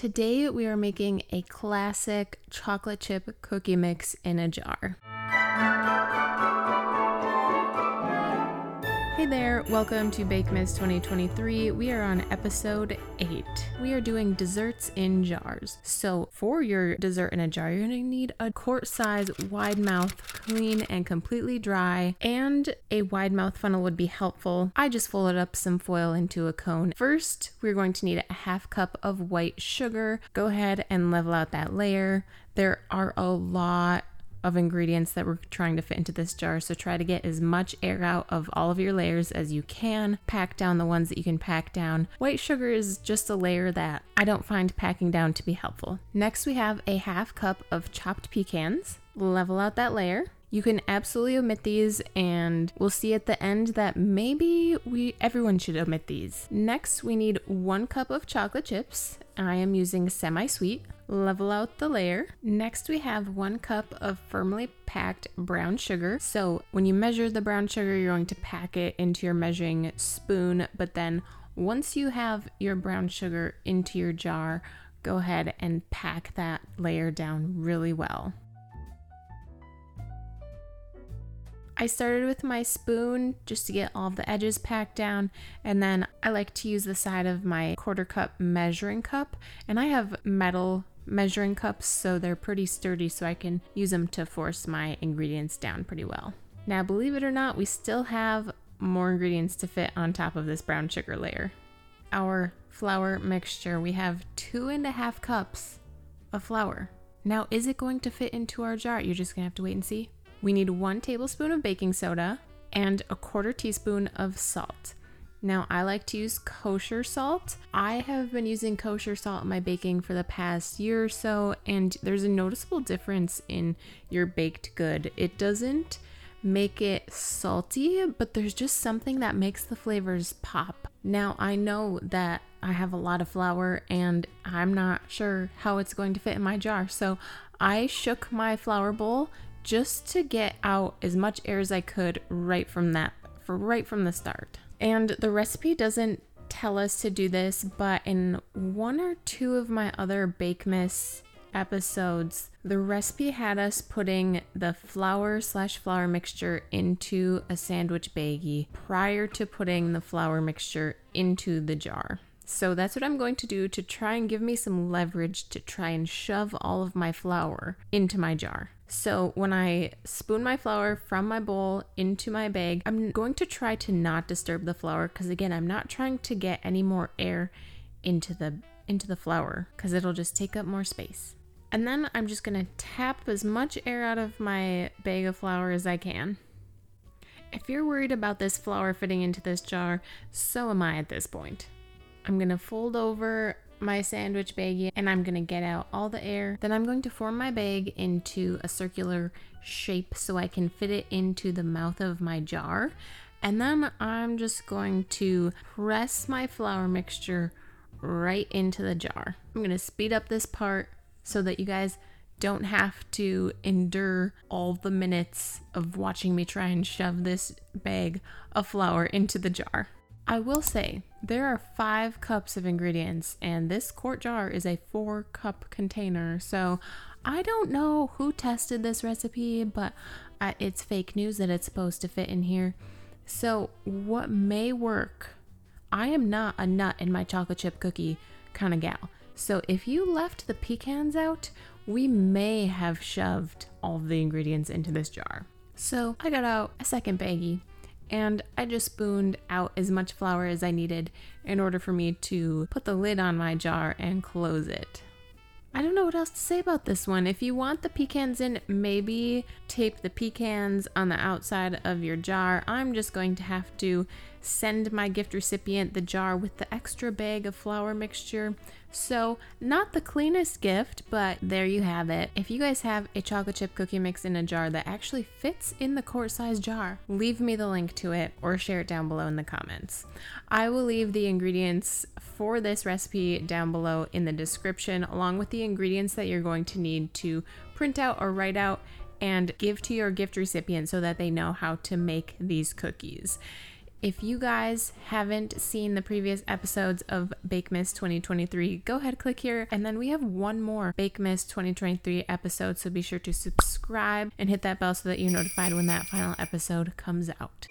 Today we are making a classic chocolate chip cookie mix in a jar. Hey there, welcome to Bakemas 2023. We are on episode 8. We are doing desserts in jars. So, for your dessert in a jar, you're going to need a quart size wide mouth, clean and completely dry, and a wide mouth funnel would be helpful. I just folded up some foil into a cone. First, we're going to need a half cup of white sugar. Go ahead and level out that layer. There are a lot of ingredients that we're trying to fit into this jar. So try to get as much air out of all of your layers as you can. Pack down the ones that you can pack down. White sugar is just a layer that I don't find packing down to be helpful. Next, we have a half cup of chopped pecans. Level out that layer. You can absolutely omit these and we'll see at the end that maybe we everyone should omit these. Next, we need 1 cup of chocolate chips. I am using semi-sweet. Level out the layer. Next, we have 1 cup of firmly packed brown sugar. So, when you measure the brown sugar, you're going to pack it into your measuring spoon, but then once you have your brown sugar into your jar, go ahead and pack that layer down really well. I started with my spoon just to get all of the edges packed down, and then I like to use the side of my quarter cup measuring cup. And I have metal measuring cups, so they're pretty sturdy, so I can use them to force my ingredients down pretty well. Now, believe it or not, we still have more ingredients to fit on top of this brown sugar layer. Our flour mixture, we have two and a half cups of flour. Now, is it going to fit into our jar? You're just gonna have to wait and see. We need one tablespoon of baking soda and a quarter teaspoon of salt. Now, I like to use kosher salt. I have been using kosher salt in my baking for the past year or so, and there's a noticeable difference in your baked good. It doesn't make it salty, but there's just something that makes the flavors pop. Now, I know that I have a lot of flour and I'm not sure how it's going to fit in my jar, so I shook my flour bowl just to get out as much air as I could right from that for right from the start. And the recipe doesn't tell us to do this, but in one or two of my other Bakemas episodes, the recipe had us putting the flour slash flour mixture into a sandwich baggie prior to putting the flour mixture into the jar. So that's what I'm going to do to try and give me some leverage to try and shove all of my flour into my jar. So when I spoon my flour from my bowl into my bag, I'm going to try to not disturb the flour because again, I'm not trying to get any more air into the into the flour because it'll just take up more space. And then I'm just going to tap as much air out of my bag of flour as I can. If you're worried about this flour fitting into this jar, so am I at this point. I'm going to fold over my sandwich baggie and I'm to get out all the air. Then I'm going to form my bag into a circular shape so I can fit it into the mouth of my jar. And then I'm just going to press my flour mixture right into the jar. I'm to speed up this part so that you guys don't have to endure all the minutes of watching me try and shove this bag of flour into the jar. I will say there are five cups of ingredients, and this quart jar is a four cup container. So I don't know who tested this recipe, but uh, it's fake news that it's supposed to fit in here. So, what may work? I am not a nut in my chocolate chip cookie kind of gal. So, if you left the pecans out, we may have shoved all the ingredients into this jar. So, I got out a second baggie and I just spooned out as much flour as I needed in order for me to put the lid on my jar and close it. I don't know what else to say about this one. If you want the pecans in, maybe tape the pecans on the outside of your jar. I'm just going to have to send my gift recipient the jar with the extra bag of flour mixture so, not the cleanest gift, but there you have it. If you guys have a chocolate chip cookie mix in a jar that actually fits in the quart size jar, leave me the link to it or share it down below in the comments. I will leave the ingredients for this recipe down below in the description, along with the ingredients that you're going to need to print out or write out and give to your gift recipient so that they know how to make these cookies. If you guys haven't seen the previous episodes of Bakemas 2023, go ahead, click here. And then we have one more Bakemas 2023 episode. So be sure to subscribe and hit that bell so that you're notified when that final episode comes out.